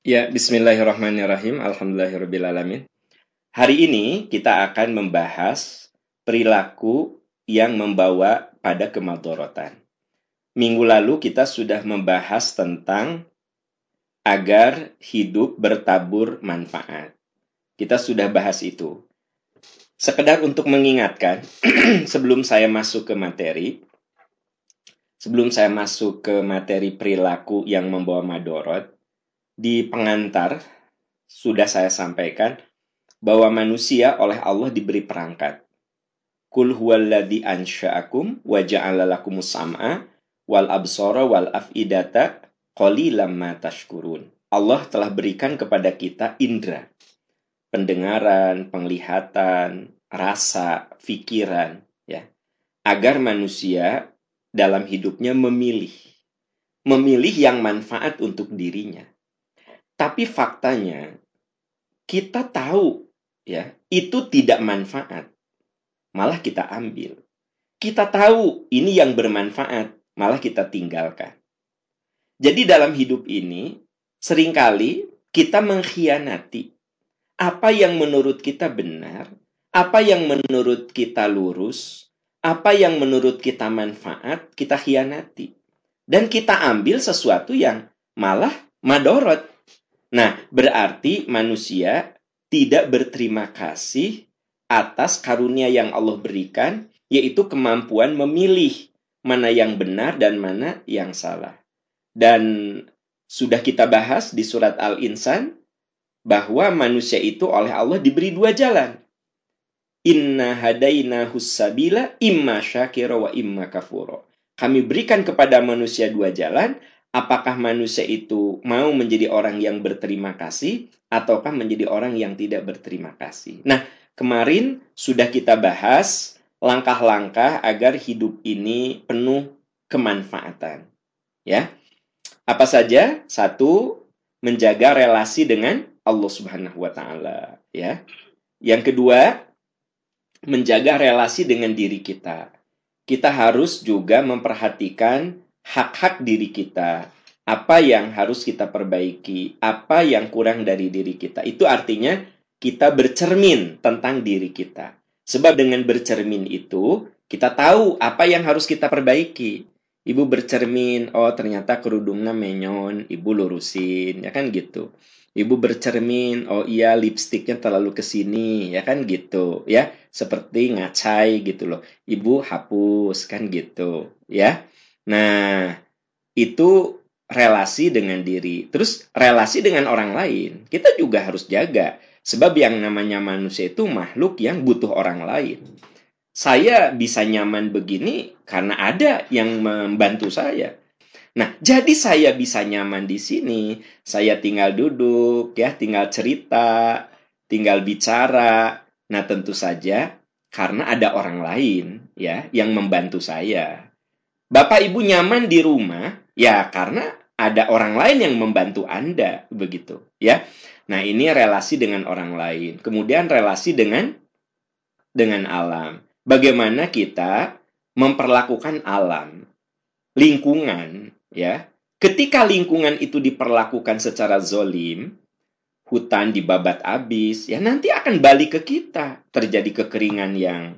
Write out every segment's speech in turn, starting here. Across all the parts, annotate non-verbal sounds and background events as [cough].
Ya, bismillahirrahmanirrahim. Alhamdulillahirrahmanirrahim. Hari ini kita akan membahas perilaku yang membawa pada kemadorotan. Minggu lalu kita sudah membahas tentang agar hidup bertabur manfaat. Kita sudah bahas itu. Sekedar untuk mengingatkan, [clears throat] sebelum saya masuk ke materi, sebelum saya masuk ke materi perilaku yang membawa madorot, di pengantar sudah saya sampaikan bahwa manusia oleh Allah diberi perangkat. Kul huwallazi ansha'akum wa ja'ala lakumus sam'a wal absara wal af'idata qalilam ma tashkurun. Allah telah berikan kepada kita indera, pendengaran, penglihatan, rasa, pikiran, ya, agar manusia dalam hidupnya memilih, memilih yang manfaat untuk dirinya. Tapi faktanya kita tahu ya, itu tidak manfaat. Malah kita ambil. Kita tahu ini yang bermanfaat, malah kita tinggalkan. Jadi dalam hidup ini sering kali kita mengkhianati apa yang menurut kita benar, apa yang menurut kita lurus, apa yang menurut kita manfaat, kita khianati. Dan kita ambil sesuatu yang malah madorot. Nah, berarti manusia tidak berterima kasih atas karunia yang Allah berikan, yaitu kemampuan memilih mana yang benar dan mana yang salah. Dan sudah kita bahas di surat Al-Insan bahwa manusia itu oleh Allah diberi dua jalan. Inna hadaina hussabila imma syakira wa imma kafuro. Kami berikan kepada manusia dua jalan, apakah manusia itu mau menjadi orang yang berterima kasih ataukah menjadi orang yang tidak berterima kasih. Nah, kemarin sudah kita bahas langkah-langkah agar hidup ini penuh kemanfaatan. Ya. Apa saja? Satu, menjaga relasi dengan Allah Subhanahu wa taala, ya. Yang kedua, menjaga relasi dengan diri kita. Kita harus juga memperhatikan hak-hak diri kita, apa yang harus kita perbaiki, apa yang kurang dari diri kita. Itu artinya kita bercermin tentang diri kita. Sebab dengan bercermin itu, kita tahu apa yang harus kita perbaiki. Ibu bercermin, oh ternyata kerudungnya menyon, ibu lurusin, ya kan gitu. Ibu bercermin, oh iya lipstiknya terlalu ke sini, ya kan gitu, ya. Seperti ngacai gitu loh. Ibu hapus kan gitu, ya. Nah, itu relasi dengan diri. Terus relasi dengan orang lain. Kita juga harus jaga. Sebab yang namanya manusia itu makhluk yang butuh orang lain. Saya bisa nyaman begini karena ada yang membantu saya. Nah, jadi saya bisa nyaman di sini. Saya tinggal duduk, ya, tinggal cerita, tinggal bicara. Nah, tentu saja karena ada orang lain, ya, yang membantu saya. Bapak Ibu nyaman di rumah ya karena ada orang lain yang membantu Anda begitu ya. Nah, ini relasi dengan orang lain. Kemudian relasi dengan dengan alam. Bagaimana kita memperlakukan alam, lingkungan ya. Ketika lingkungan itu diperlakukan secara zolim, hutan dibabat habis, ya nanti akan balik ke kita. Terjadi kekeringan yang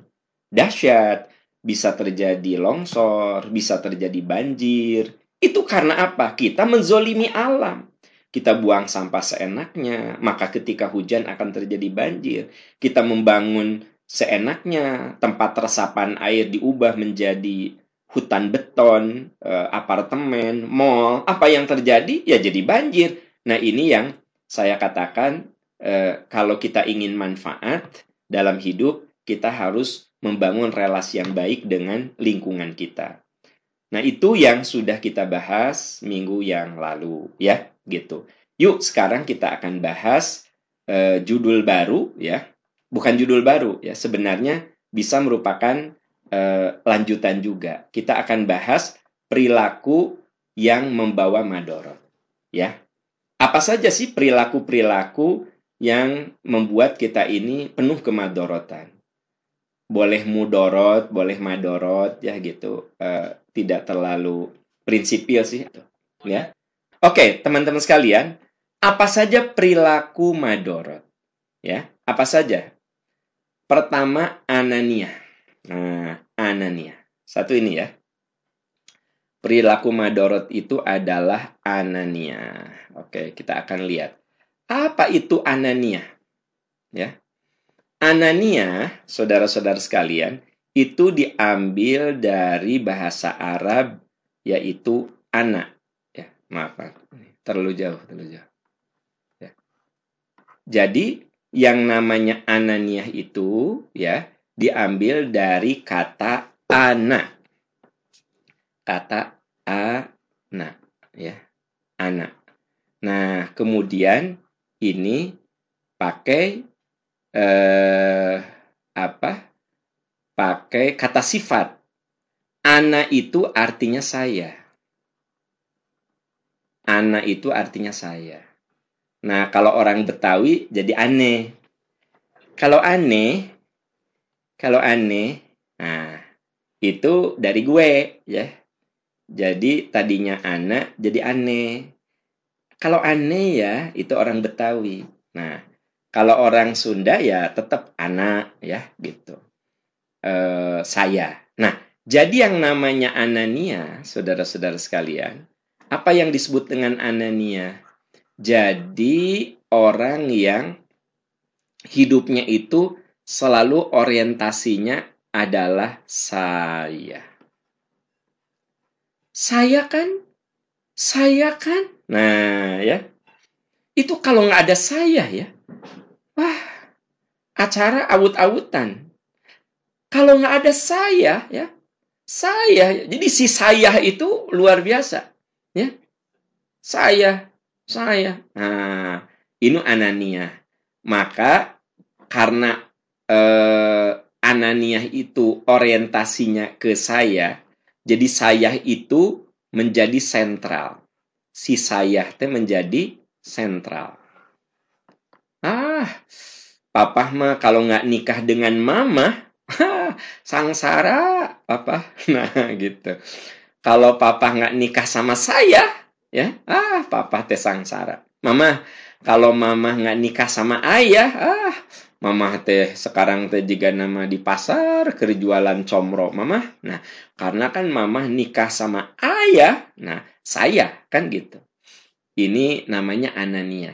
dahsyat, bisa terjadi longsor, bisa terjadi banjir. Itu karena apa? Kita menzolimi alam. Kita buang sampah seenaknya, maka ketika hujan akan terjadi banjir. Kita membangun seenaknya, tempat resapan air diubah menjadi hutan beton, eh, apartemen, mall. Apa yang terjadi? Ya jadi banjir. Nah ini yang saya katakan, eh, kalau kita ingin manfaat dalam hidup, kita harus membangun relasi yang baik dengan lingkungan kita. Nah, itu yang sudah kita bahas minggu yang lalu, ya, gitu. Yuk, sekarang kita akan bahas uh, judul baru, ya. Bukan judul baru, ya. Sebenarnya bisa merupakan uh, lanjutan juga. Kita akan bahas perilaku yang membawa madorot, ya. Apa saja sih perilaku-perilaku yang membuat kita ini penuh kemadorotan? Boleh mudorot, boleh madorot ya gitu. Uh, tidak terlalu prinsipil sih ya. Oke, teman-teman sekalian, Apa saja perilaku madorot? Ya, apa saja? Pertama, anania. Nah, anania. Satu ini ya. Perilaku madorot itu adalah anania. Oke, kita akan lihat. Apa itu anania? Ya. Anania, saudara-saudara sekalian, itu diambil dari bahasa Arab yaitu anak. Ya, maaf, terlalu jauh, terlalu jauh. Ya. Jadi yang namanya ananiah itu ya diambil dari kata anak. Kata anak ya. Anak. Nah, kemudian ini pakai eh apa? Pakai kata sifat. Ana itu artinya saya. Ana itu artinya saya. Nah, kalau orang Betawi jadi aneh. Kalau aneh, kalau aneh, nah itu dari gue ya. Jadi tadinya anak jadi aneh. Kalau aneh ya itu orang Betawi. Nah, kalau orang Sunda ya tetap anak ya gitu. E, saya. Nah, jadi yang namanya anania, saudara-saudara sekalian, apa yang disebut dengan anania? Jadi orang yang hidupnya itu selalu orientasinya adalah saya. Saya kan, saya kan. Nah ya, itu kalau nggak ada saya ya, wah acara awut-awutan. Kalau nggak ada saya ya, saya. Jadi si saya itu luar biasa ya. Saya saya. Nah, ini Anania. Maka karena eh, Anania itu orientasinya ke saya, jadi saya itu menjadi sentral. Si saya teh menjadi sentral. Ah, papa mah kalau nggak nikah dengan mama, sangsara, papa. [laughs] Nah, gitu. Kalau papa nggak nikah sama saya, ya ah papa teh sangsara mama kalau mama nggak nikah sama ayah ah mama teh sekarang teh juga nama di pasar kerjualan comro mama nah karena kan mama nikah sama ayah nah saya kan gitu ini namanya anania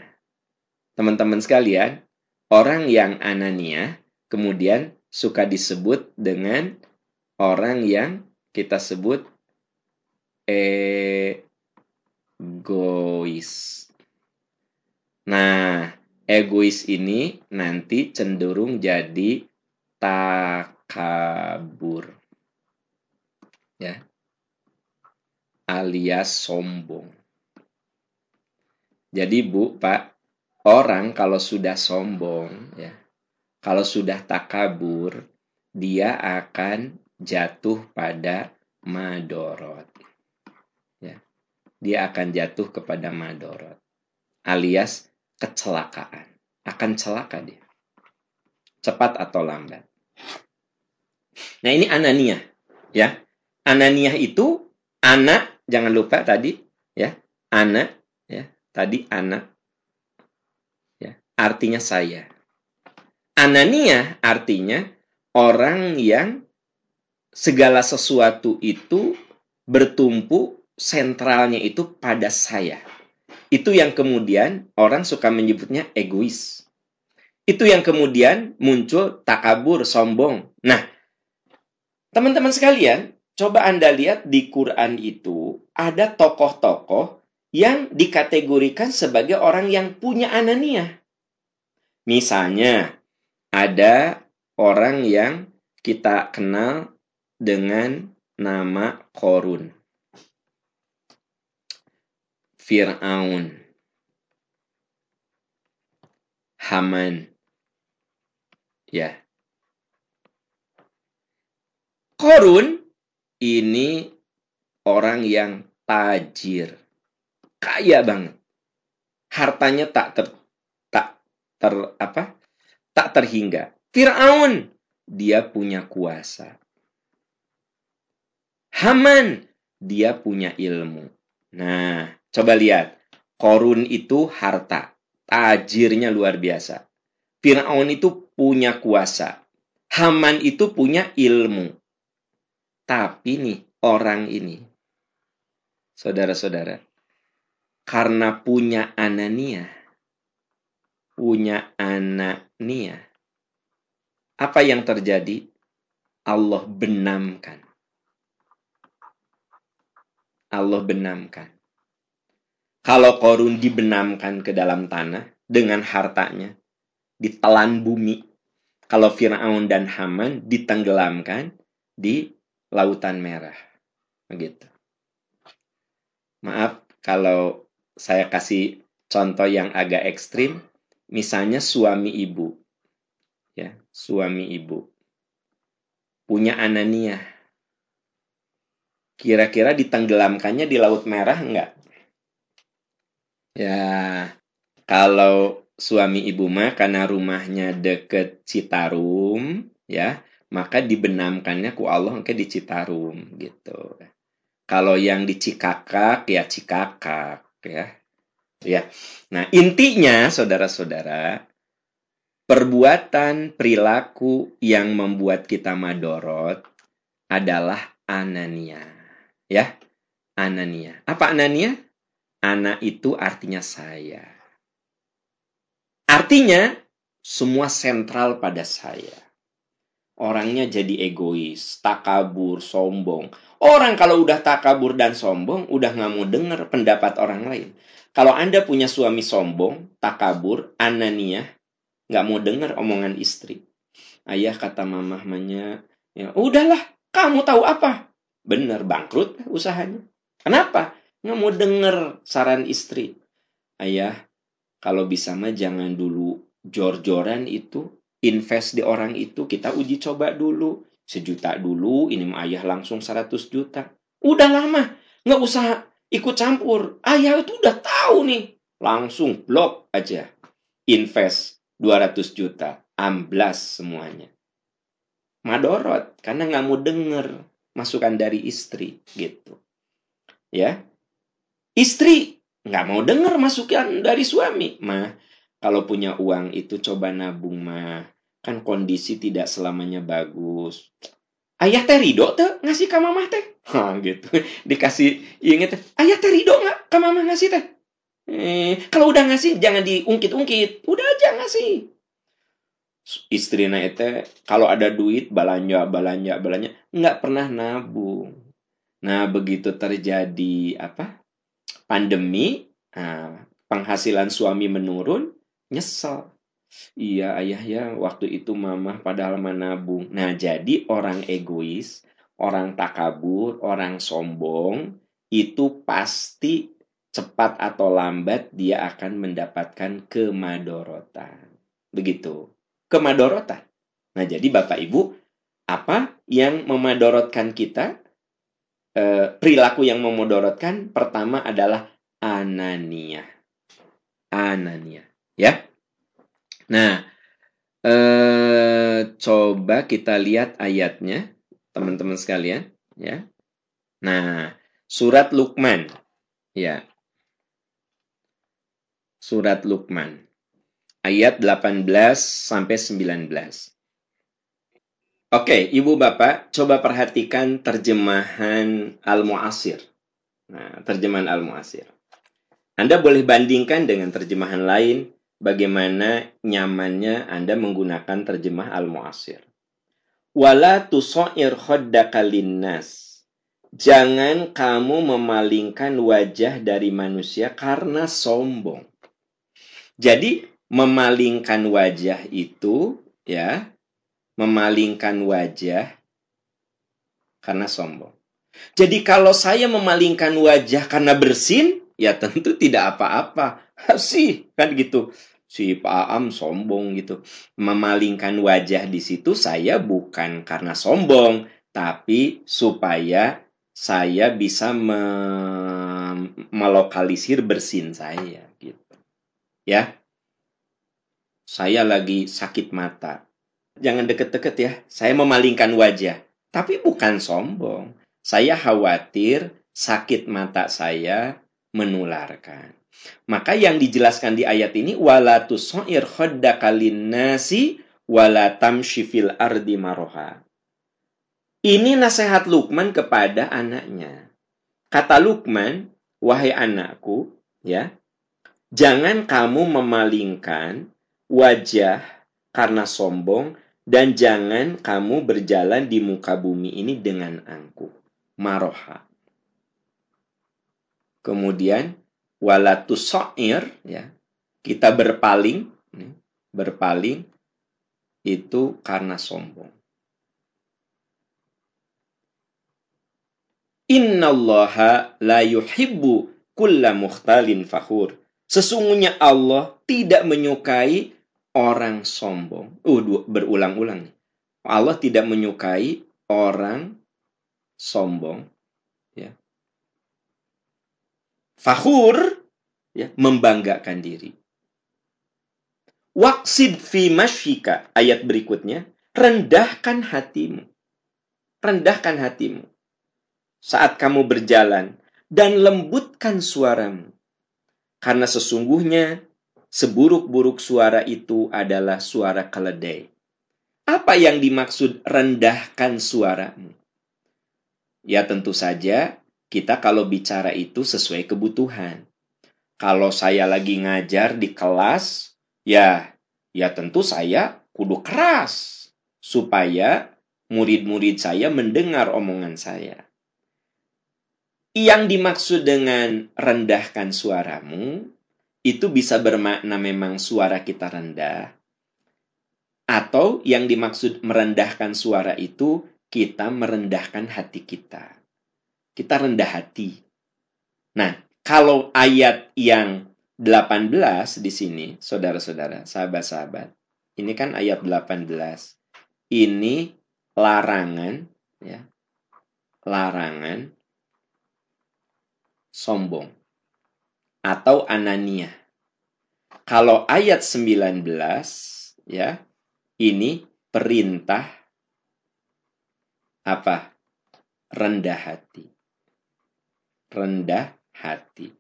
teman-teman sekalian orang yang anania kemudian suka disebut dengan orang yang kita sebut egois. Nah, egois ini nanti cenderung jadi takabur. Ya. Alias sombong. Jadi Bu, Pak, orang kalau sudah sombong ya, kalau sudah takabur, dia akan jatuh pada madorot dia akan jatuh kepada madorot alias kecelakaan. Akan celaka dia. Cepat atau lambat. Nah ini Anania. Ya. Anania itu anak, jangan lupa tadi. ya Anak. ya Tadi anak. Ya Artinya saya. Anania artinya orang yang segala sesuatu itu bertumpu sentralnya itu pada saya. Itu yang kemudian orang suka menyebutnya egois. Itu yang kemudian muncul takabur, sombong. Nah, teman-teman sekalian, coba Anda lihat di Quran itu ada tokoh-tokoh yang dikategorikan sebagai orang yang punya anania. Misalnya, ada orang yang kita kenal dengan nama Korun. Fir'aun, Haman, ya. Korun ini orang yang tajir, kaya banget. Hartanya tak ter ter apa? Tak terhingga. Firaun dia punya kuasa. Haman dia punya ilmu. Nah, Coba lihat. Korun itu harta, tajirnya luar biasa. Fir'aun itu punya kuasa. Haman itu punya ilmu. Tapi nih, orang ini, saudara-saudara, karena punya anania, punya anania, apa yang terjadi? Allah benamkan. Allah benamkan. Kalau korun dibenamkan ke dalam tanah dengan hartanya, ditelan bumi. Kalau Fir'aun dan Haman ditenggelamkan di lautan merah. Begitu. Maaf kalau saya kasih contoh yang agak ekstrim. Misalnya suami ibu. Ya, suami ibu. Punya Anania. Kira-kira ditenggelamkannya di Laut Merah enggak? Ya, kalau suami ibu mah karena rumahnya deket Citarum, ya, maka dibenamkannya ku Allah ke di Citarum gitu. Kalau yang di Cikakak ya Cikakak ya. Ya. Nah, intinya saudara-saudara, perbuatan perilaku yang membuat kita madorot adalah anania. Ya. Anania. Apa anania? Anak itu artinya saya. Artinya, semua sentral pada saya. Orangnya jadi egois, takabur, sombong. Orang kalau udah takabur dan sombong, udah nggak mau dengar pendapat orang lain. Kalau Anda punya suami sombong, takabur, anania, nggak mau dengar omongan istri. Ayah kata mamahnya, ya udahlah, kamu tahu apa? Bener, bangkrut usahanya. Kenapa? nggak mau denger saran istri. Ayah, kalau bisa mah jangan dulu jor-joran itu, invest di orang itu, kita uji coba dulu. Sejuta dulu, ini mah ayah langsung 100 juta. Udah lama, nggak usah ikut campur. Ayah itu udah tahu nih. Langsung blok aja. Invest 200 juta. Amblas semuanya. Madorot, karena nggak mau denger masukan dari istri gitu. Ya, Istri nggak mau dengar masukan dari suami. Mah, kalau punya uang itu coba nabung mah. Kan kondisi tidak selamanya bagus. Ayah teh ridho tuh ngasih ke mama teh. [laughs] Ha, gitu. Dikasih inget ayah teh ridho nggak ke mama ngasih teh? Eh, kalau udah ngasih jangan diungkit-ungkit. Udah aja ngasih. Istrinya itu kalau ada duit balanja balanja balanja nggak pernah nabung. Nah begitu terjadi apa pandemi, nah, penghasilan suami menurun, nyesel. Iya ayah ya, waktu itu mama padahal menabung. Nah jadi orang egois, orang takabur, orang sombong, itu pasti cepat atau lambat dia akan mendapatkan kemadorotan. Begitu. Kemadorotan. Nah jadi Bapak Ibu, apa yang memadorotkan kita? eh, perilaku yang memudorotkan pertama adalah anania. Anania, ya. Nah, eh, coba kita lihat ayatnya, teman-teman sekalian, ya. Nah, surat Luqman, ya. Surat Luqman ayat 18 sampai 19. Oke, Ibu Bapak, coba perhatikan terjemahan Al-Mu'asir. Nah, terjemahan Al-Mu'asir. Anda boleh bandingkan dengan terjemahan lain bagaimana nyamannya Anda menggunakan terjemah Al-Mu'asir. Wala tuso'ir khoddaka linnas. Jangan kamu memalingkan wajah dari manusia karena sombong. Jadi, memalingkan wajah itu ya memalingkan wajah karena sombong. Jadi kalau saya memalingkan wajah karena bersin, ya tentu tidak apa-apa. [laughs] Sih, kan gitu. Si Pak Am sombong gitu. Memalingkan wajah di situ saya bukan karena sombong, tapi supaya saya bisa me melokalisir bersin saya gitu. Ya. Saya lagi sakit mata jangan deket-deket ya. Saya memalingkan wajah. Tapi bukan sombong. Saya khawatir sakit mata saya menularkan. Maka yang dijelaskan di ayat ini wala tusair khaddaka nasi wala ardi maroha. Ini nasihat Lukman kepada anaknya. Kata Lukman, wahai anakku, ya, jangan kamu memalingkan wajah karena sombong dan jangan kamu berjalan di muka bumi ini dengan angkuh. Maroha. Kemudian walatusoir ya kita berpaling berpaling itu karena sombong. Innallaha la yuhibbu kulla mukhtalin fakhur. Sesungguhnya Allah tidak menyukai orang sombong. Uh, berulang-ulang. Allah tidak menyukai orang sombong. Ya. Fakhur, ya, membanggakan diri. Waksid fi masyika, ayat berikutnya, rendahkan hatimu. Rendahkan hatimu saat kamu berjalan dan lembutkan suaramu. Karena sesungguhnya seburuk-buruk suara itu adalah suara keledai. Apa yang dimaksud rendahkan suaramu? Ya tentu saja kita kalau bicara itu sesuai kebutuhan. Kalau saya lagi ngajar di kelas, ya ya tentu saya kudu keras supaya murid-murid saya mendengar omongan saya. Yang dimaksud dengan rendahkan suaramu itu bisa bermakna memang suara kita rendah. Atau yang dimaksud merendahkan suara itu kita merendahkan hati kita. Kita rendah hati. Nah, kalau ayat yang 18 di sini, saudara-saudara, sahabat-sahabat, ini kan ayat 18. Ini larangan ya. Larangan sombong atau anania. Kalau ayat 19 ya, ini perintah apa? Rendah hati. Rendah hati.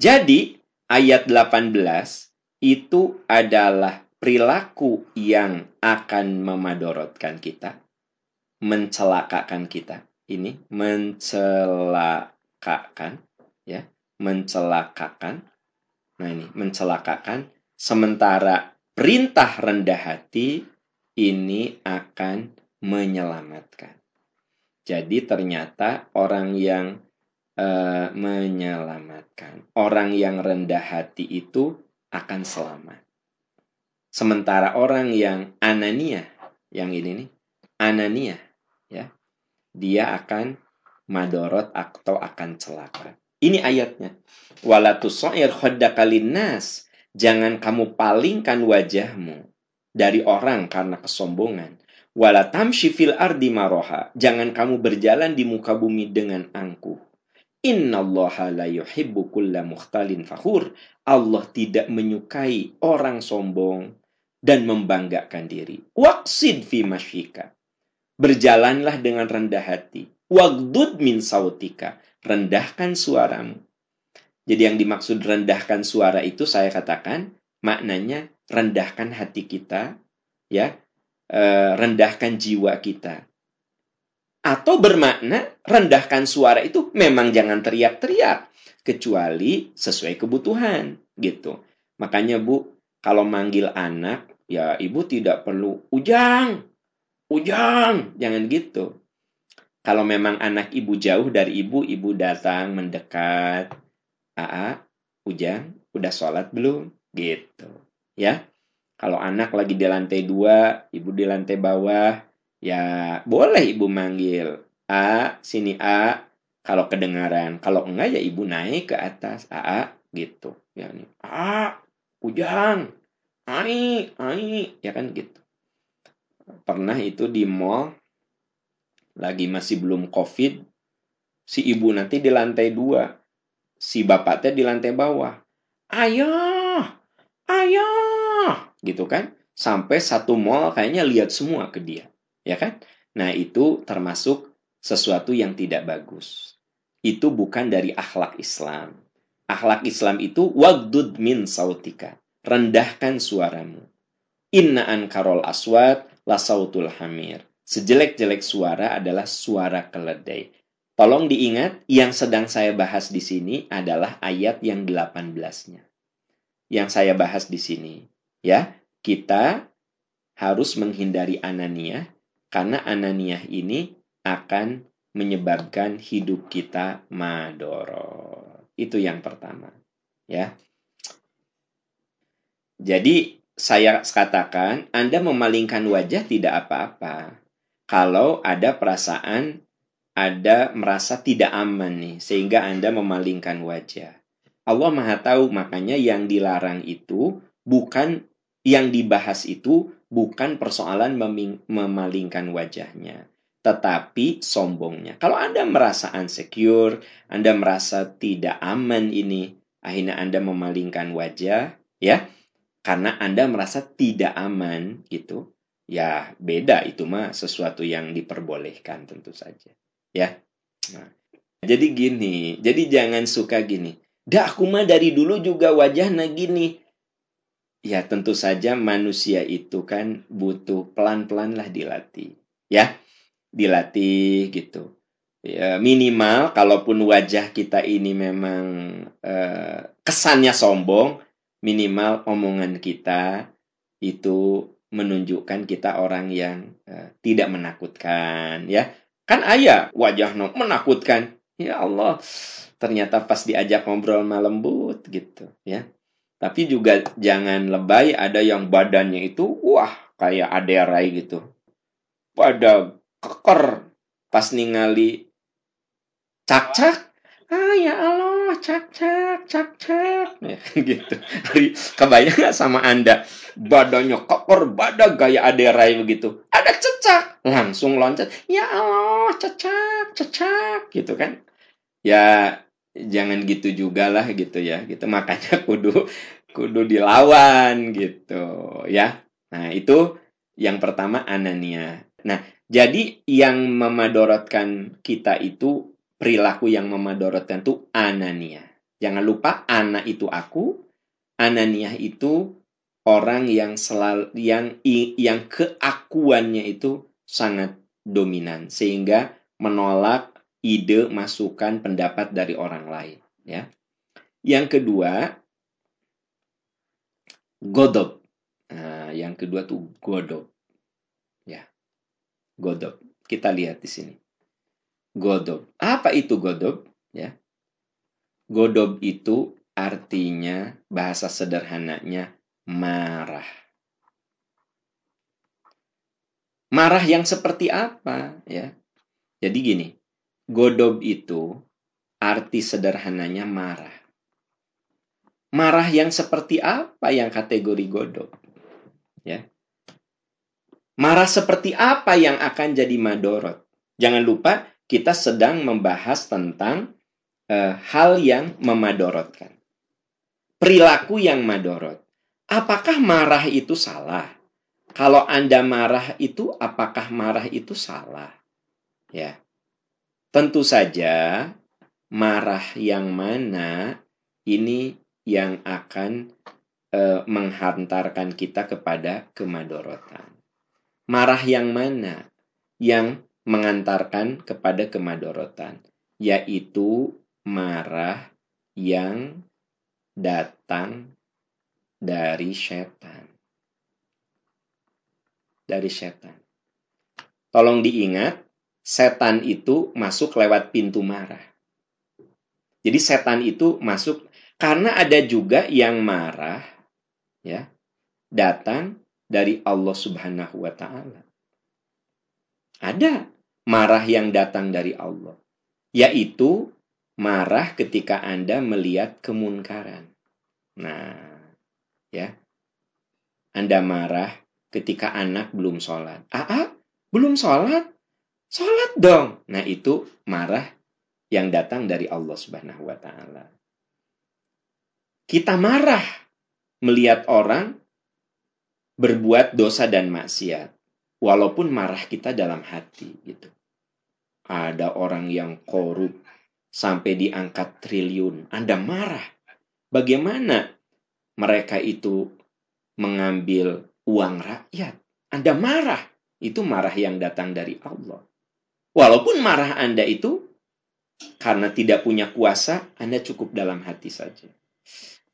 Jadi ayat 18 itu adalah perilaku yang akan memadorotkan kita, mencelakakan kita. Ini mencelakakan ya mencelakakan nah ini mencelakakan sementara perintah rendah hati ini akan menyelamatkan jadi ternyata orang yang uh, menyelamatkan orang yang rendah hati itu akan selamat sementara orang yang anania yang ini nih anania ya dia akan madorot atau akan celaka. Ini ayatnya. Walatusoir nas. Jangan kamu palingkan wajahmu dari orang karena kesombongan. Walatamshi fil ardi maroha. Jangan kamu berjalan di muka bumi dengan angkuh. Innallaha la yuhibbu kulla mukhtalin fakhur. Allah tidak menyukai orang sombong dan membanggakan diri. Waqsid fi masyika. Berjalanlah dengan rendah hati Wagdud min sautika. Rendahkan suaramu. Jadi yang dimaksud rendahkan suara itu saya katakan maknanya rendahkan hati kita, ya, e, rendahkan jiwa kita. Atau bermakna rendahkan suara itu memang jangan teriak-teriak kecuali sesuai kebutuhan gitu. Makanya Bu, kalau manggil anak ya ibu tidak perlu ujang, ujang, jangan gitu. Kalau memang anak ibu jauh dari ibu, ibu datang mendekat. Aa, Ujang, udah sholat belum? Gitu. Ya. Kalau anak lagi di lantai dua, ibu di lantai bawah, ya boleh ibu manggil. A, sini A, kalau kedengaran. Kalau enggak ya ibu naik ke atas. A, gitu. Ya, nih. A, Ujang, Ai, Ai, ya kan gitu. Pernah itu di mall, lagi masih belum covid si ibu nanti di lantai dua si bapaknya di lantai bawah ayah ayah gitu kan sampai satu mall kayaknya lihat semua ke dia ya kan nah itu termasuk sesuatu yang tidak bagus itu bukan dari akhlak Islam Akhlak Islam itu wagdud min sautika. Rendahkan suaramu. Inna ankarol aswat la sautul hamir. Sejelek-jelek suara adalah suara keledai. Tolong diingat, yang sedang saya bahas di sini adalah ayat yang 18-nya. Yang saya bahas di sini. Ya, kita harus menghindari ananiah karena ananiah ini akan menyebabkan hidup kita madoro. Itu yang pertama, ya. Jadi saya katakan Anda memalingkan wajah tidak apa-apa. Kalau ada perasaan ada merasa tidak aman nih, sehingga Anda memalingkan wajah. Allah Maha Tahu, makanya yang dilarang itu bukan yang dibahas itu bukan persoalan memalingkan wajahnya, tetapi sombongnya. Kalau Anda merasa insecure, Anda merasa tidak aman ini, akhirnya Anda memalingkan wajah, ya, karena Anda merasa tidak aman gitu. Ya, beda itu mah sesuatu yang diperbolehkan tentu saja ya. Nah, jadi gini, jadi jangan suka gini. Dah aku mah dari dulu juga wajahnya gini. Ya tentu saja manusia itu kan butuh pelan-pelan lah dilatih. Ya, dilatih gitu. Ya, minimal kalaupun wajah kita ini memang eh, kesannya sombong, minimal omongan kita itu menunjukkan kita orang yang eh, tidak menakutkan ya Kan ayah wajahnya menakutkan. Ya Allah, ternyata pas diajak ngobrol malam lembut gitu ya. Tapi juga jangan lebay ada yang badannya itu wah kayak aderai gitu. Pada keker pas ningali cak-cak ah ya Allah cak cak cak cak [laughs] ya, gitu kebayang nggak sama anda? Badannya kotor badan gaya aderai begitu. Ada cecak langsung loncat ya Allah cecak cecak gitu kan. Ya jangan gitu juga lah gitu ya. Gitu makanya [laughs] kudu kudu dilawan gitu ya. Nah itu yang pertama anania. Nah jadi yang memadorotkan kita itu perilaku yang memadorotkan itu anania. Jangan lupa anak itu aku, anania itu orang yang selalu yang yang keakuannya itu sangat dominan. Sehingga menolak ide, masukan, pendapat dari orang lain, ya. Yang kedua, godob. Nah, yang kedua tuh godob. Ya. Godob. Kita lihat di sini godob. Apa itu godob? Ya. Godob itu artinya bahasa sederhananya marah. Marah yang seperti apa ya? Jadi gini, godob itu arti sederhananya marah. Marah yang seperti apa yang kategori godob? Ya. Marah seperti apa yang akan jadi madorot? Jangan lupa kita sedang membahas tentang uh, hal yang memadorotkan. Perilaku yang madorot. Apakah marah itu salah? Kalau Anda marah itu, apakah marah itu salah? Ya. Tentu saja marah yang mana ini yang akan uh, menghantarkan kita kepada kemadorotan. Marah yang mana? Yang mengantarkan kepada kemadorotan, yaitu marah yang datang dari setan. Dari setan. Tolong diingat, setan itu masuk lewat pintu marah. Jadi setan itu masuk karena ada juga yang marah ya datang dari Allah Subhanahu wa taala. Ada marah yang datang dari Allah, yaitu marah ketika Anda melihat kemunkaran. Nah, ya. Anda marah ketika anak belum sholat. Ah, ah belum sholat? Sholat dong. Nah, itu marah yang datang dari Allah Subhanahu wa Ta'ala. Kita marah melihat orang berbuat dosa dan maksiat, walaupun marah kita dalam hati gitu ada orang yang korup sampai diangkat triliun. Anda marah. bagaimana mereka itu mengambil uang rakyat. Anda marah, itu marah yang datang dari Allah. Walaupun marah Anda itu karena tidak punya kuasa, Anda cukup dalam hati saja.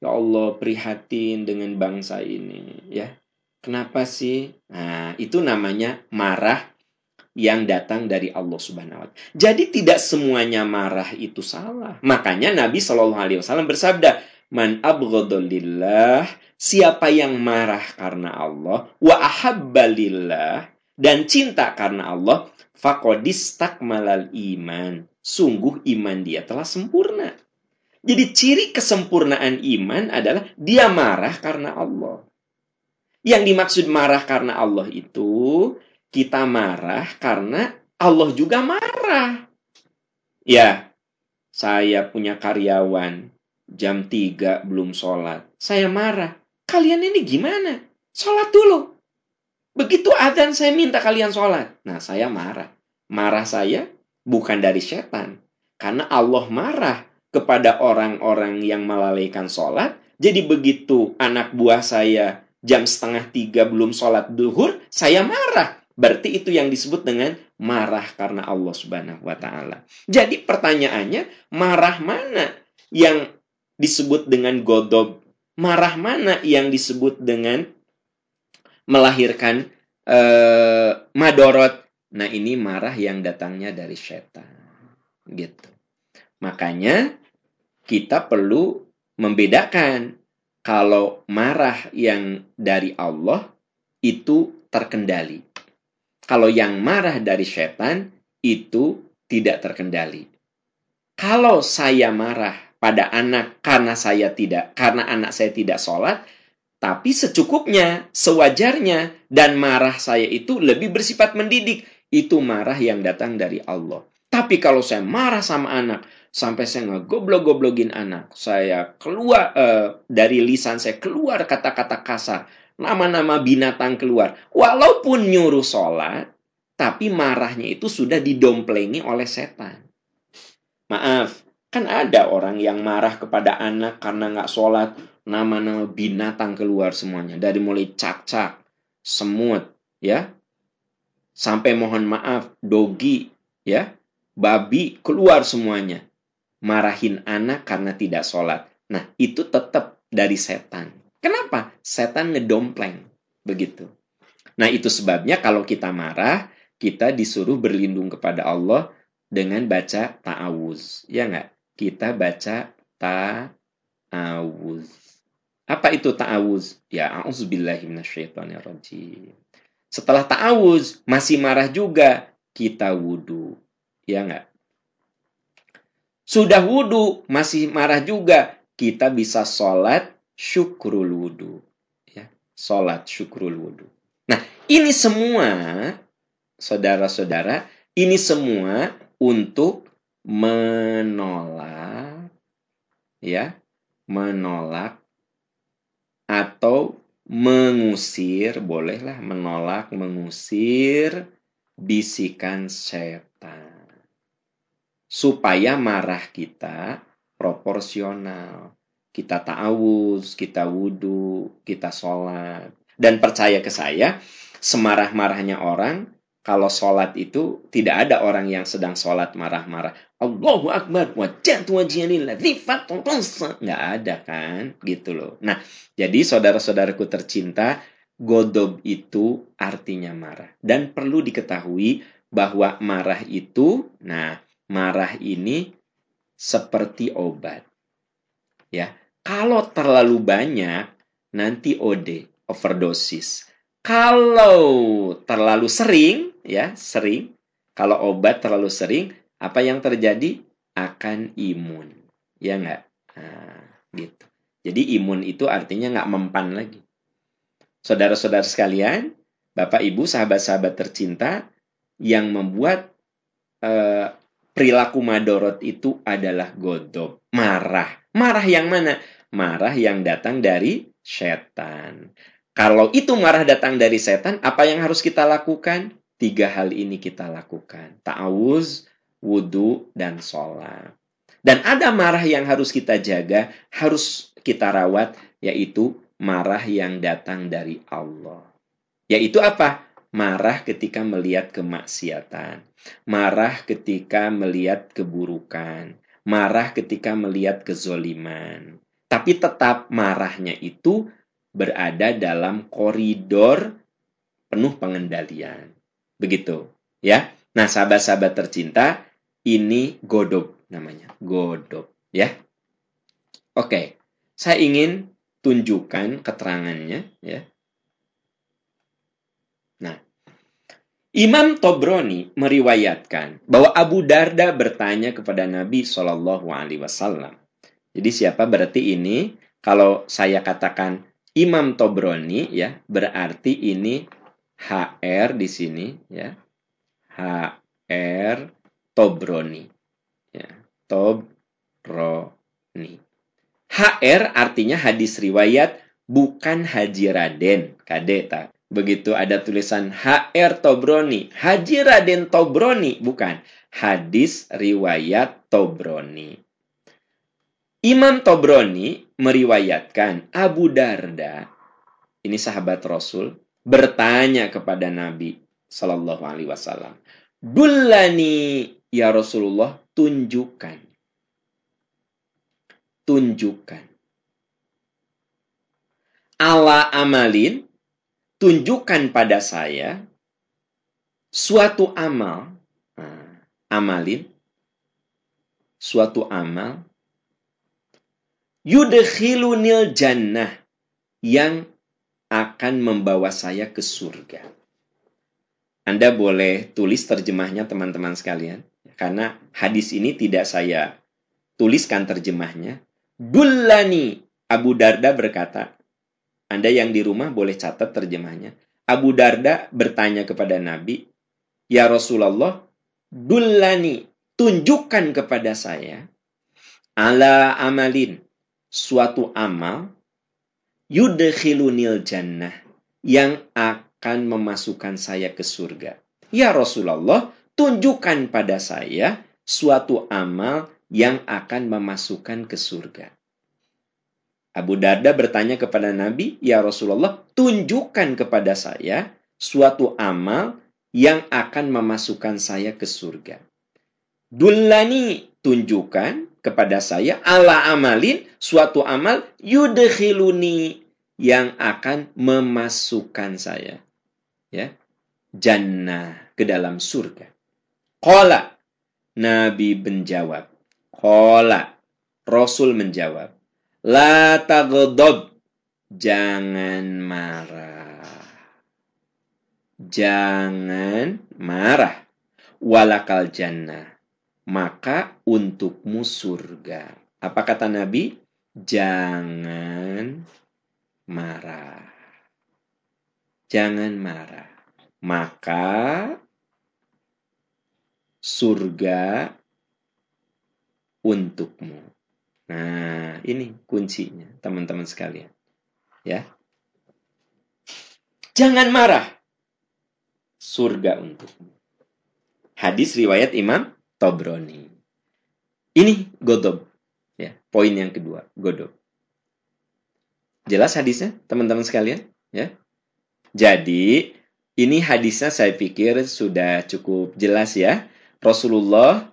Ya Allah, prihatin dengan bangsa ini, ya. Kenapa sih? Nah, itu namanya marah yang datang dari Allah Subhanahu wa taala. Jadi tidak semuanya marah itu salah. Makanya Nabi Shallallahu alaihi wasallam bersabda, "Man abghadalillah, siapa yang marah karena Allah, wa ahabbalillah dan cinta karena Allah, faqadis takmalal iman. Sungguh iman dia telah sempurna. Jadi ciri kesempurnaan iman adalah dia marah karena Allah. Yang dimaksud marah karena Allah itu kita marah karena Allah juga marah. Ya, saya punya karyawan jam 3 belum sholat. Saya marah. Kalian ini gimana? Sholat dulu. Begitu adzan saya minta kalian sholat. Nah, saya marah. Marah saya bukan dari setan. Karena Allah marah kepada orang-orang yang melalaikan sholat. Jadi begitu anak buah saya jam setengah tiga belum sholat duhur, saya marah. Berarti itu yang disebut dengan marah karena Allah Subhanahu wa taala. Jadi pertanyaannya, marah mana yang disebut dengan godob? Marah mana yang disebut dengan melahirkan eh, madorot? Nah, ini marah yang datangnya dari setan. Gitu. Makanya kita perlu membedakan kalau marah yang dari Allah itu terkendali kalau yang marah dari setan itu tidak terkendali. Kalau saya marah pada anak karena saya tidak karena anak saya tidak sholat, tapi secukupnya, sewajarnya, dan marah saya itu lebih bersifat mendidik. Itu marah yang datang dari Allah. Tapi kalau saya marah sama anak, sampai saya ngegoblok-goblokin anak, saya keluar uh, dari lisan saya keluar kata-kata kasar, nama-nama binatang keluar. Walaupun nyuruh sholat, tapi marahnya itu sudah didomplengi oleh setan. Maaf, kan ada orang yang marah kepada anak karena nggak sholat, nama-nama binatang keluar semuanya. Dari mulai cak-cak, semut, ya, sampai mohon maaf, dogi, ya, babi, keluar semuanya. Marahin anak karena tidak sholat. Nah, itu tetap dari setan. Kenapa? Setan ngedompleng. Begitu. Nah, itu sebabnya kalau kita marah, kita disuruh berlindung kepada Allah dengan baca ta'awuz. Ya nggak? Kita baca ta'awuz. Apa itu ta'awuz? Ya, a'udzubillahiminasyaitonirrajim. Setelah ta'awuz, masih marah juga, kita wudhu. Ya nggak? Sudah wudhu, masih marah juga, kita bisa sholat syukrul wudhu. Ya, sholat syukrul wudhu. Nah, ini semua, saudara-saudara, ini semua untuk menolak, ya, menolak atau mengusir, bolehlah menolak, mengusir bisikan setan. Supaya marah kita proporsional kita ta'awuz, kita wudhu, kita sholat. Dan percaya ke saya, semarah-marahnya orang, kalau sholat itu tidak ada orang yang sedang sholat marah-marah. Allahu Akbar, wajatu wajianillah, Nggak ada kan, gitu loh. Nah, jadi saudara-saudaraku tercinta, godob itu artinya marah. Dan perlu diketahui bahwa marah itu, nah, marah ini seperti obat. Ya, kalau terlalu banyak, nanti OD, overdosis. Kalau terlalu sering, ya sering, kalau obat terlalu sering, apa yang terjadi? Akan imun. Ya nggak? Nah, gitu. Jadi imun itu artinya nggak mempan lagi. Saudara-saudara sekalian, Bapak Ibu, sahabat-sahabat tercinta, yang membuat eh, perilaku madorot itu adalah godop, marah. Marah yang mana? marah yang datang dari setan. Kalau itu marah datang dari setan, apa yang harus kita lakukan? Tiga hal ini kita lakukan. Ta'awuz, wudhu, dan sholat. Dan ada marah yang harus kita jaga, harus kita rawat yaitu marah yang datang dari Allah. Yaitu apa? Marah ketika melihat kemaksiatan, marah ketika melihat keburukan, marah ketika melihat kezoliman. Tapi tetap marahnya itu berada dalam koridor penuh pengendalian. Begitu, ya. Nah, sahabat-sahabat tercinta, ini godop namanya, godop, ya. Oke, saya ingin tunjukkan keterangannya, ya. Nah, Imam Tobroni meriwayatkan bahwa Abu Darda bertanya kepada Nabi Shallallahu Alaihi Wasallam. Jadi siapa berarti ini? Kalau saya katakan Imam Tobroni, ya berarti ini HR di sini ya. HR Tobroni. Ya, Tobroni. HR artinya hadis riwayat bukan Haji Raden, kadeta. Begitu ada tulisan HR Tobroni, Haji Raden Tobroni, bukan. Hadis riwayat Tobroni. Imam Tobroni meriwayatkan Abu Darda, ini sahabat Rasul, bertanya kepada Nabi Shallallahu Alaihi Wasallam, Dulani ya Rasulullah, tunjukkan, tunjukkan. Ala amalin, tunjukkan pada saya suatu amal, nah, amalin, suatu amal, yudkhilunil jannah, yang akan membawa saya ke surga. Anda boleh tulis terjemahnya teman-teman sekalian. Karena hadis ini tidak saya tuliskan terjemahnya. Dullani. Abu Darda berkata, Anda yang di rumah boleh catat terjemahnya. Abu Darda bertanya kepada Nabi, Ya Rasulullah, Dullani, tunjukkan kepada saya, ala amalin, suatu amal yudkhilunil jannah yang akan memasukkan saya ke surga. Ya Rasulullah, tunjukkan pada saya suatu amal yang akan memasukkan ke surga. Abu Darda bertanya kepada Nabi, "Ya Rasulullah, tunjukkan kepada saya suatu amal yang akan memasukkan saya ke surga." Dullani, tunjukkan kepada saya ala amalin suatu amal yudkhiluni yang akan memasukkan saya ya jannah ke dalam surga. Qala Nabi menjawab. Qala Rasul menjawab. La taghdab jangan marah. Jangan marah. Walakal jannah maka untukmu surga. Apa kata Nabi? Jangan marah. Jangan marah. Maka surga untukmu. Nah, ini kuncinya, teman-teman sekalian. Ya. Jangan marah. Surga untukmu. Hadis riwayat Imam Tobroni. Ini godob. Ya, poin yang kedua, godob. Jelas hadisnya, teman-teman sekalian? Ya. Jadi, ini hadisnya saya pikir sudah cukup jelas ya. Rasulullah,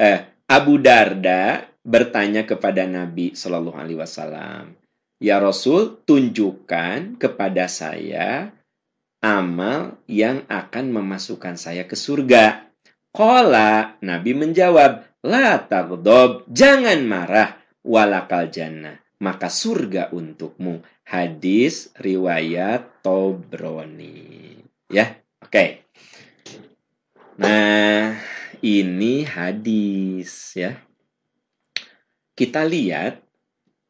eh, Abu Darda bertanya kepada Nabi Shallallahu Alaihi Wasallam, Ya Rasul, tunjukkan kepada saya amal yang akan memasukkan saya ke surga. Kola, Nabi menjawab, La tagdob, jangan marah, walakal jannah, maka surga untukmu. Hadis riwayat Tobroni. Ya, oke. Okay. Nah, ini hadis ya. Kita lihat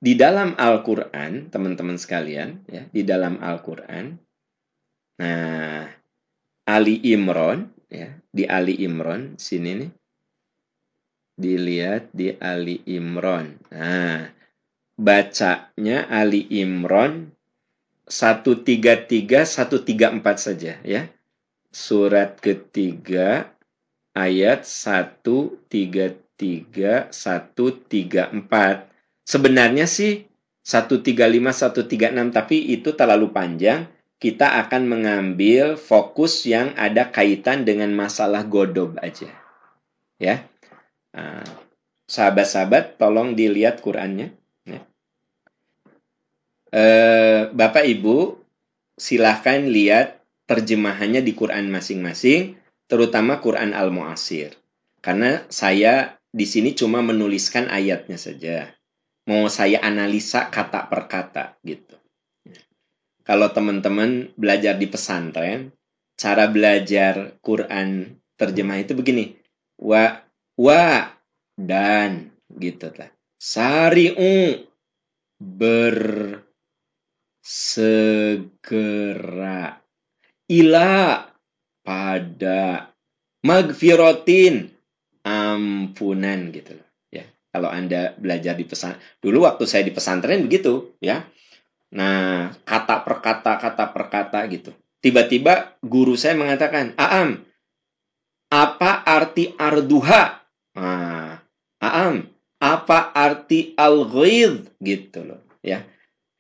di dalam Al-Qur'an, teman-teman sekalian, ya, di dalam Al-Qur'an. Nah, Ali Imran ya di Ali Imron sini nih. Dilihat di Ali Imron nah bacanya Ali Imron 133 134 saja ya. Surat ketiga ayat 133 134 sebenarnya sih 135 136 tapi itu terlalu panjang. Kita akan mengambil fokus yang ada kaitan dengan masalah godob aja. Ya. Nah, sahabat-sahabat tolong dilihat Qurannya. Ya. Eh, Bapak Ibu silahkan lihat terjemahannya di Quran masing-masing, terutama Quran Al-Mu'asir. Karena saya di sini cuma menuliskan ayatnya saja mau saya analisa kata per kata gitu. Kalau teman-teman belajar di pesantren, cara belajar Quran terjemah itu begini. Wa wa dan gitu lah. Sari'u bersegera ila pada magfirotin ampunan gitu loh. Kalau Anda belajar di pesan dulu waktu saya di pesantren begitu, ya. Nah, kata per kata, kata per kata gitu. Tiba-tiba guru saya mengatakan, "Aam, apa arti arduha?" Nah, "Aam, apa arti al gitu loh, ya.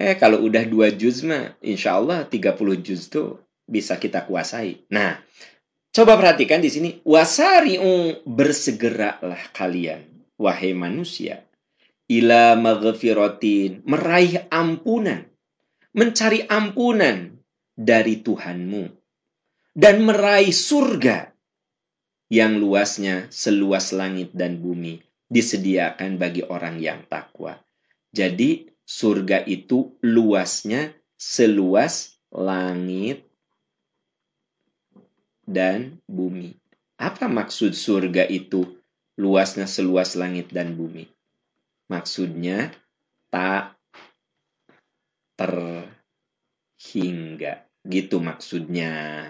Eh, kalau udah dua juz mah, insya Allah 30 juz tuh bisa kita kuasai. Nah, coba perhatikan di sini. Wasari'u bersegeralah kalian wahai manusia, ila maghfiratin, meraih ampunan, mencari ampunan dari Tuhanmu, dan meraih surga yang luasnya seluas langit dan bumi disediakan bagi orang yang takwa. Jadi surga itu luasnya seluas langit dan bumi. Apa maksud surga itu? luasnya seluas langit dan bumi. Maksudnya tak terhingga. Gitu maksudnya.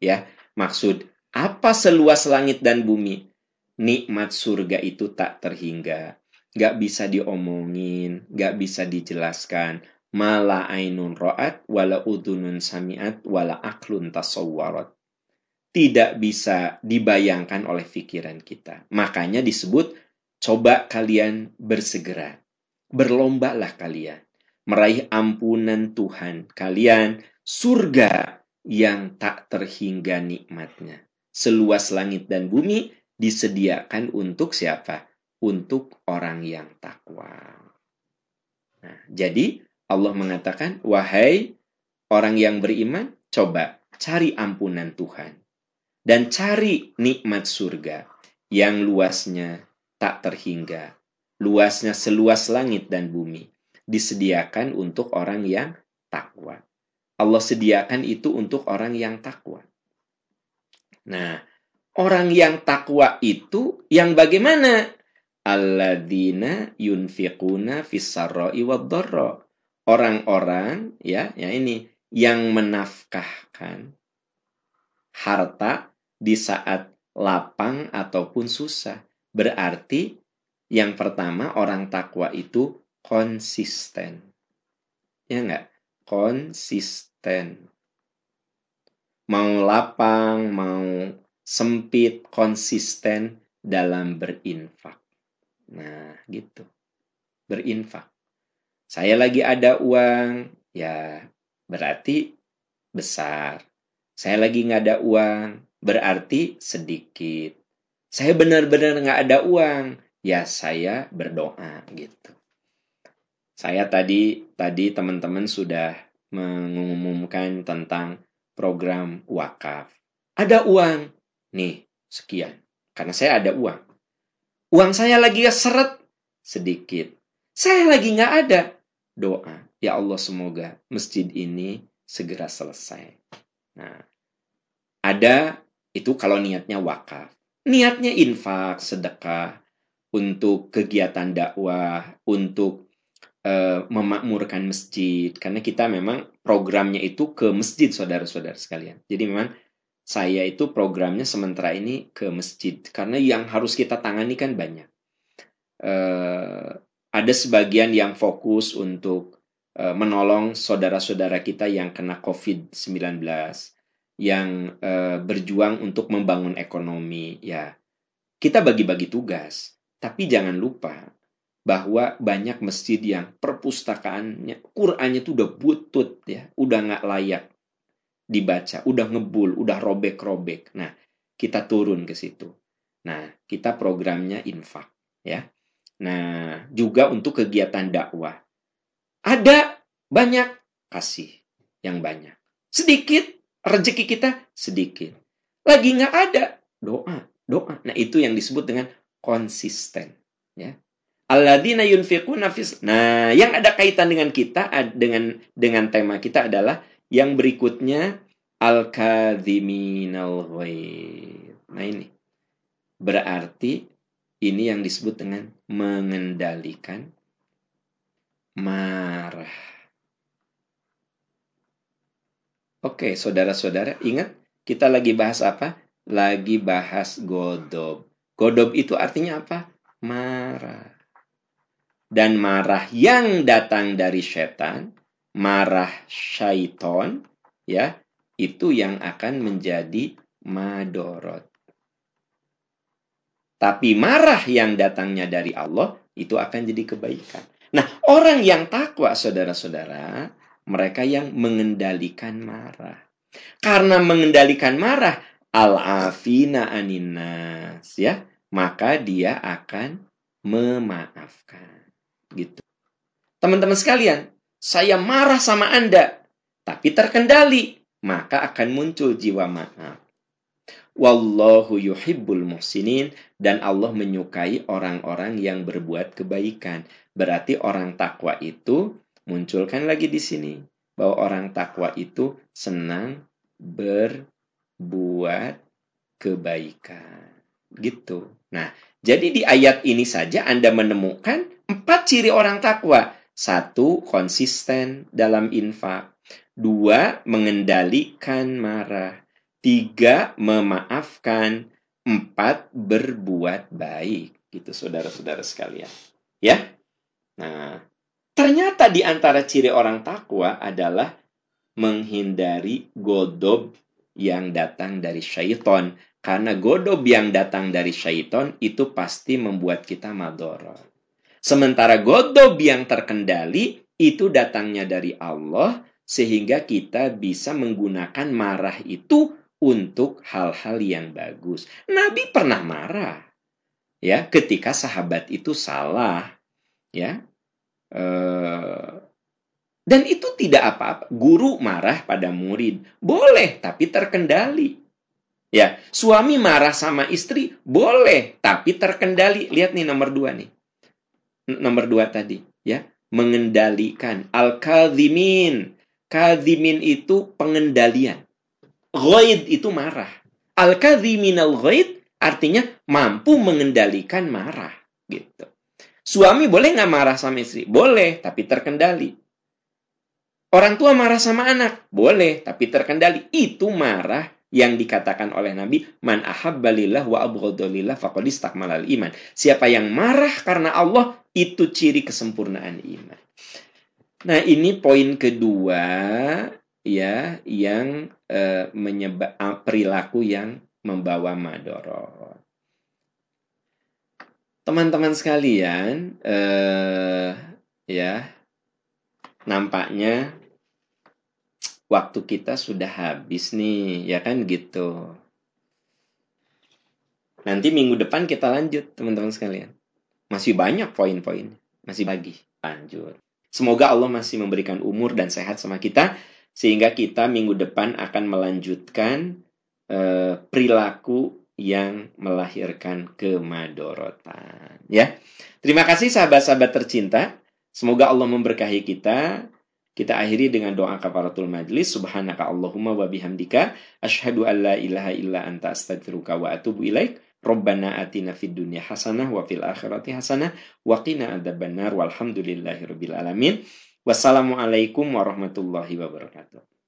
Ya, maksud apa seluas langit dan bumi? Nikmat surga itu tak terhingga. Gak bisa diomongin, gak bisa dijelaskan. Mala ainun ro'at, wala udunun samiat, wala aklun tasawwarat tidak bisa dibayangkan oleh pikiran kita. Makanya disebut coba kalian bersegera. Berlombalah kalian meraih ampunan Tuhan kalian surga yang tak terhingga nikmatnya. Seluas langit dan bumi disediakan untuk siapa? Untuk orang yang takwa. Nah, jadi Allah mengatakan, "Wahai orang yang beriman, coba cari ampunan Tuhan dan cari nikmat surga yang luasnya tak terhingga, luasnya seluas langit dan bumi, disediakan untuk orang yang takwa. Allah sediakan itu untuk orang yang takwa. Nah, orang yang takwa itu yang bagaimana? Alladzina yunfiquna fissarra'i Orang-orang ya, ya ini yang menafkahkan harta di saat lapang ataupun susah. Berarti yang pertama orang takwa itu konsisten. Ya enggak? Konsisten. Mau lapang, mau sempit, konsisten dalam berinfak. Nah, gitu. Berinfak. Saya lagi ada uang, ya berarti besar. Saya lagi nggak ada uang, berarti sedikit. Saya benar-benar nggak ada uang, ya saya berdoa gitu. Saya tadi tadi teman-teman sudah mengumumkan tentang program wakaf. Ada uang, nih sekian. Karena saya ada uang. Uang saya lagi seret sedikit. Saya lagi nggak ada. Doa, ya Allah semoga masjid ini segera selesai. Nah, ada itu kalau niatnya wakaf. Niatnya infak, sedekah, untuk kegiatan dakwah, untuk uh, memakmurkan masjid. Karena kita memang programnya itu ke masjid, saudara-saudara sekalian. Jadi memang saya itu programnya sementara ini ke masjid. Karena yang harus kita tangani kan banyak. Uh, ada sebagian yang fokus untuk uh, menolong saudara-saudara kita yang kena COVID-19 yang uh, berjuang untuk membangun ekonomi ya kita bagi-bagi tugas tapi jangan lupa bahwa banyak masjid yang perpustakaannya Qurannya tuh udah butut ya, udah nggak layak dibaca, udah ngebul, udah robek-robek. Nah, kita turun ke situ. Nah, kita programnya infak ya. Nah, juga untuk kegiatan dakwah. Ada banyak kasih yang banyak. Sedikit rezeki kita sedikit. Lagi nggak ada doa, doa. Nah, itu yang disebut dengan konsisten ya. Alladzina yunfiquna fis. Nah, yang ada kaitan dengan kita dengan dengan tema kita adalah yang berikutnya al-kadhiminal. Nah, ini berarti ini yang disebut dengan mengendalikan marah. Oke, saudara-saudara, ingat kita lagi bahas apa? Lagi bahas godob. Godob itu artinya apa? Marah dan marah yang datang dari setan, marah syaiton, ya, itu yang akan menjadi madorot. Tapi marah yang datangnya dari Allah itu akan jadi kebaikan. Nah, orang yang takwa, saudara-saudara, mereka yang mengendalikan marah. Karena mengendalikan marah, al-afina aninas, ya, maka dia akan memaafkan. Gitu. Teman-teman sekalian, saya marah sama Anda, tapi terkendali, maka akan muncul jiwa maaf. Wallahu yuhibbul muhsinin dan Allah menyukai orang-orang yang berbuat kebaikan. Berarti orang takwa itu munculkan lagi di sini bahwa orang takwa itu senang berbuat kebaikan. Gitu. Nah, jadi di ayat ini saja Anda menemukan Empat ciri orang takwa. Satu, konsisten dalam infak. Dua, mengendalikan marah. Tiga, memaafkan. Empat, berbuat baik. Gitu saudara-saudara sekalian. Ya. Nah, ternyata di antara ciri orang takwa adalah menghindari godob yang datang dari syaiton. Karena godob yang datang dari syaiton itu pasti membuat kita madorot. Sementara godob yang terkendali itu datangnya dari Allah sehingga kita bisa menggunakan marah itu untuk hal-hal yang bagus. Nabi pernah marah ya ketika sahabat itu salah ya e, dan itu tidak apa-apa. Guru marah pada murid boleh tapi terkendali. Ya, suami marah sama istri boleh tapi terkendali. Lihat nih nomor dua nih nomor dua tadi ya. Mengendalikan. Al kadhimin kadhimin itu pengendalian. Ghaid itu marah. Al kadhimin al ghaid artinya mampu mengendalikan marah gitu. Suami boleh nggak marah sama istri? Boleh tapi terkendali. Orang tua marah sama anak? Boleh tapi terkendali. Itu marah yang dikatakan oleh Nabi man ahabbalillah wa abghadalillah faqad istakmalal iman. Siapa yang marah karena Allah itu ciri kesempurnaan iman. Nah, ini poin kedua ya yang eh, menyebab perilaku yang membawa madorot. Teman-teman sekalian, eh, ya nampaknya waktu kita sudah habis nih, ya kan gitu. Nanti minggu depan kita lanjut, teman-teman sekalian. Masih banyak poin-poin, masih bagi. Lanjut. Semoga Allah masih memberikan umur dan sehat sama kita, sehingga kita minggu depan akan melanjutkan eh, perilaku yang melahirkan kemadorotan. Ya, terima kasih sahabat-sahabat tercinta. Semoga Allah memberkahi kita kita akhiri dengan doa kafaratul majlis. Subhanaka Allahumma wa bihamdika. Ashadu an la ilaha illa anta astagfiruka wa atubu ilaik. Rabbana atina fid dunya hasanah wa fil akhirati hasanah wa qina adzabannar walhamdulillahi rabbil alamin. Wassalamualaikum warahmatullahi wabarakatuh.